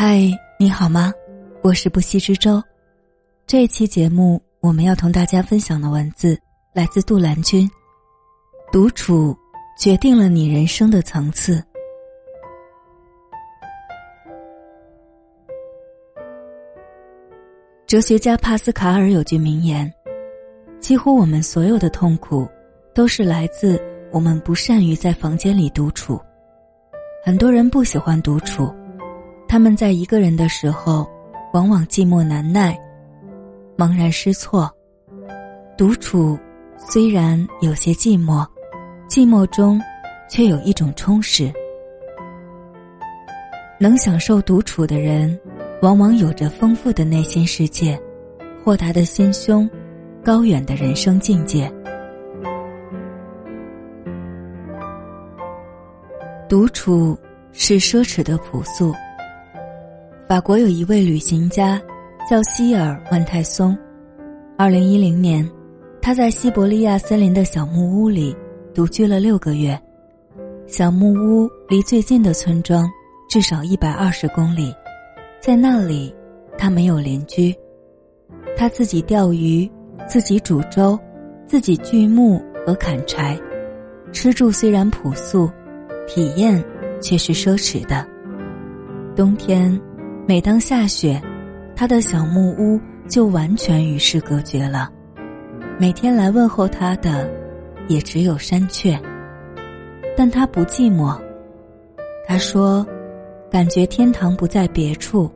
嗨，你好吗？我是不息之舟。这一期节目，我们要同大家分享的文字来自杜兰君。独处决定了你人生的层次。哲学家帕斯卡尔有句名言：“几乎我们所有的痛苦，都是来自我们不善于在房间里独处。”很多人不喜欢独处。他们在一个人的时候，往往寂寞难耐，茫然失措。独处虽然有些寂寞，寂寞中却有一种充实。能享受独处的人，往往有着丰富的内心世界，豁达的心胸，高远的人生境界。独处是奢侈的朴素。法国有一位旅行家，叫希尔万泰松。二零一零年，他在西伯利亚森林的小木屋里独居了六个月。小木屋离最近的村庄至少一百二十公里，在那里，他没有邻居。他自己钓鱼，自己煮粥，自己锯木和砍柴。吃住虽然朴素，体验却是奢侈的。冬天。每当下雪，他的小木屋就完全与世隔绝了。每天来问候他的，也只有山雀。但他不寂寞。他说：“感觉天堂不在别处，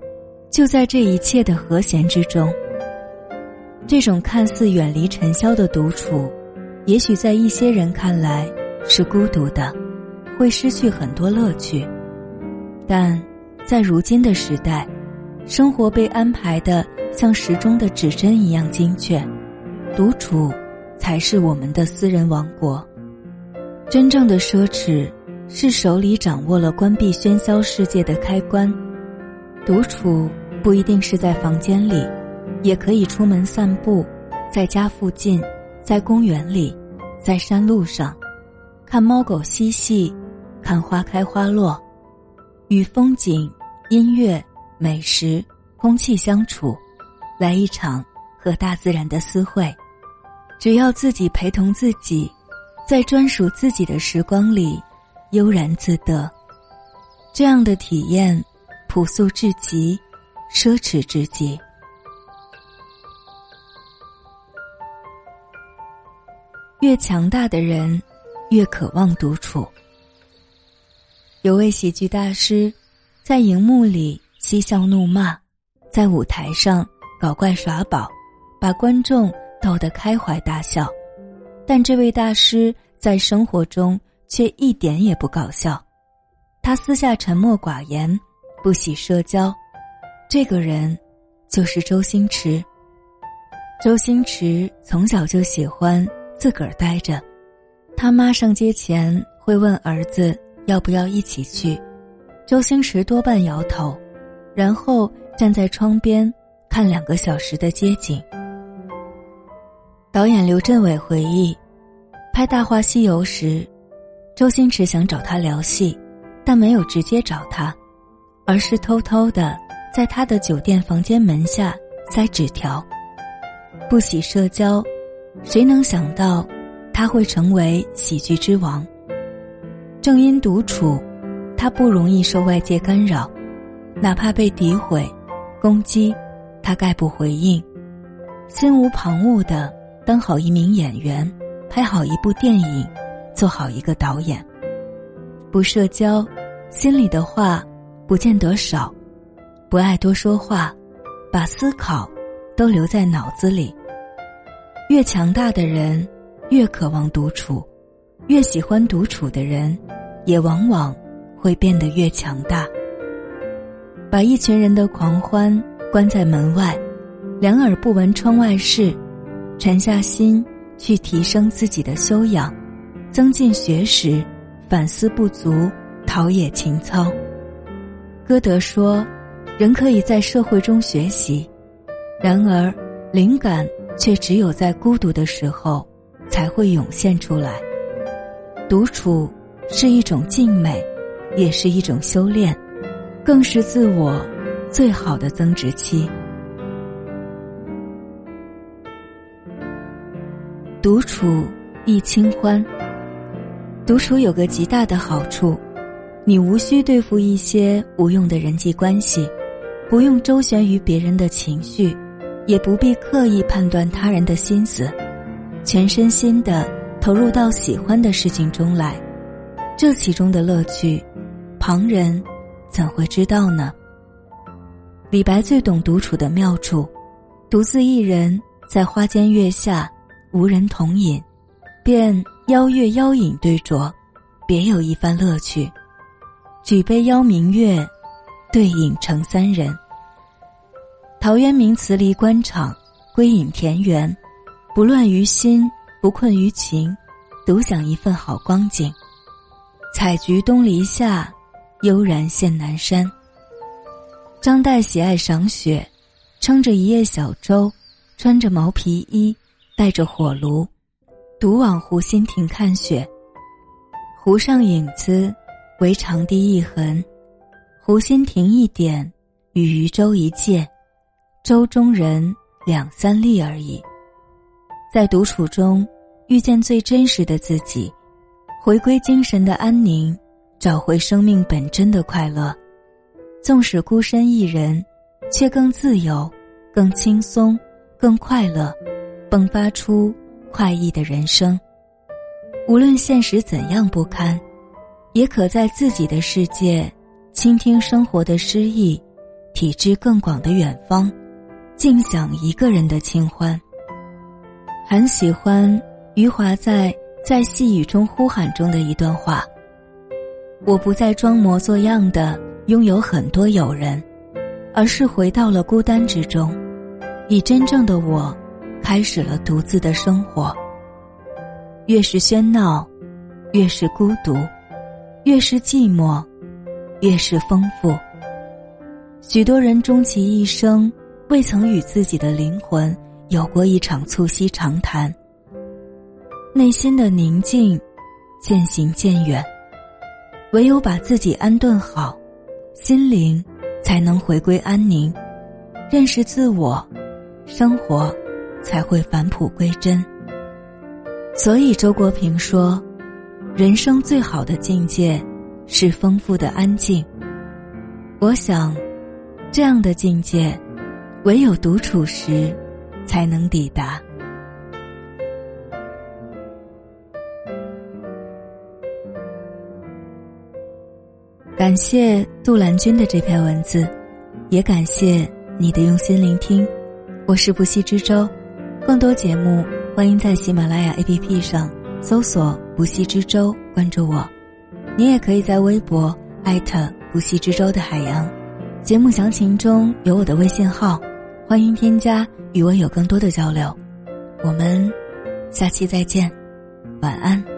就在这一切的和弦之中。”这种看似远离尘嚣的独处，也许在一些人看来是孤独的，会失去很多乐趣，但。在如今的时代，生活被安排的像时钟的指针一样精确，独处才是我们的私人王国。真正的奢侈是手里掌握了关闭喧嚣世界的开关。独处不一定是在房间里，也可以出门散步，在家附近，在公园里，在山路上，看猫狗嬉戏，看花开花落。与风景、音乐、美食、空气相处，来一场和大自然的私会。只要自己陪同自己，在专属自己的时光里悠然自得，这样的体验朴素至极，奢侈至极。越强大的人，越渴望独处。有位喜剧大师，在荧幕里嬉笑怒骂，在舞台上搞怪耍宝，把观众逗得开怀大笑。但这位大师在生活中却一点也不搞笑，他私下沉默寡言，不喜社交。这个人就是周星驰。周星驰从小就喜欢自个儿待着，他妈上街前会问儿子。要不要一起去？周星驰多半摇头，然后站在窗边看两个小时的街景。导演刘镇伟回忆，拍《大话西游》时，周星驰想找他聊戏，但没有直接找他，而是偷偷的在他的酒店房间门下塞纸条。不喜社交，谁能想到他会成为喜剧之王？正因独处，他不容易受外界干扰，哪怕被诋毁、攻击，他概不回应，心无旁骛的当好一名演员，拍好一部电影，做好一个导演。不社交，心里的话不见得少，不爱多说话，把思考都留在脑子里。越强大的人，越渴望独处。越喜欢独处的人，也往往会变得越强大。把一群人的狂欢关在门外，两耳不闻窗外事，沉下心去提升自己的修养，增进学识，反思不足，陶冶情操。歌德说：“人可以在社会中学习，然而灵感却只有在孤独的时候才会涌现出来。”独处是一种静美，也是一种修炼，更是自我最好的增值期。独处亦清欢。独处有个极大的好处，你无需对付一些无用的人际关系，不用周旋于别人的情绪，也不必刻意判断他人的心思，全身心的投入到喜欢的事情中来。这其中的乐趣，旁人怎会知道呢？李白最懂独处的妙处，独自一人在花间月下，无人同饮，便邀月邀影对酌，别有一番乐趣。举杯邀明月，对影成三人。陶渊明辞离官场，归隐田园，不乱于心，不困于情，独享一份好光景。采菊东篱下，悠然见南山。张岱喜爱赏雪，撑着一叶小舟，穿着毛皮衣，带着火炉，独往湖心亭看雪。湖上影子，为长堤一痕；湖心亭一点，与渔舟一芥，舟中人两三粒而已。在独处中，遇见最真实的自己。回归精神的安宁，找回生命本真的快乐。纵使孤身一人，却更自由、更轻松、更快乐，迸发出快意的人生。无论现实怎样不堪，也可在自己的世界，倾听生活的诗意，体知更广的远方，尽享一个人的清欢。很喜欢余华在。在细雨中呼喊中的一段话：我不再装模作样的拥有很多友人，而是回到了孤单之中，以真正的我，开始了独自的生活。越是喧闹，越是孤独；越是寂寞，越是丰富。许多人终其一生，未曾与自己的灵魂有过一场促膝长谈。内心的宁静，渐行渐远。唯有把自己安顿好，心灵才能回归安宁，认识自我，生活才会返璞归真。所以周国平说：“人生最好的境界是丰富的安静。”我想，这样的境界，唯有独处时才能抵达。感谢杜兰君的这篇文字，也感谢你的用心聆听。我是不息之舟，更多节目欢迎在喜马拉雅 APP 上搜索“不息之舟”，关注我。你也可以在微博艾特“不息之舟”的海洋。节目详情中有我的微信号，欢迎添加与我有更多的交流。我们下期再见，晚安。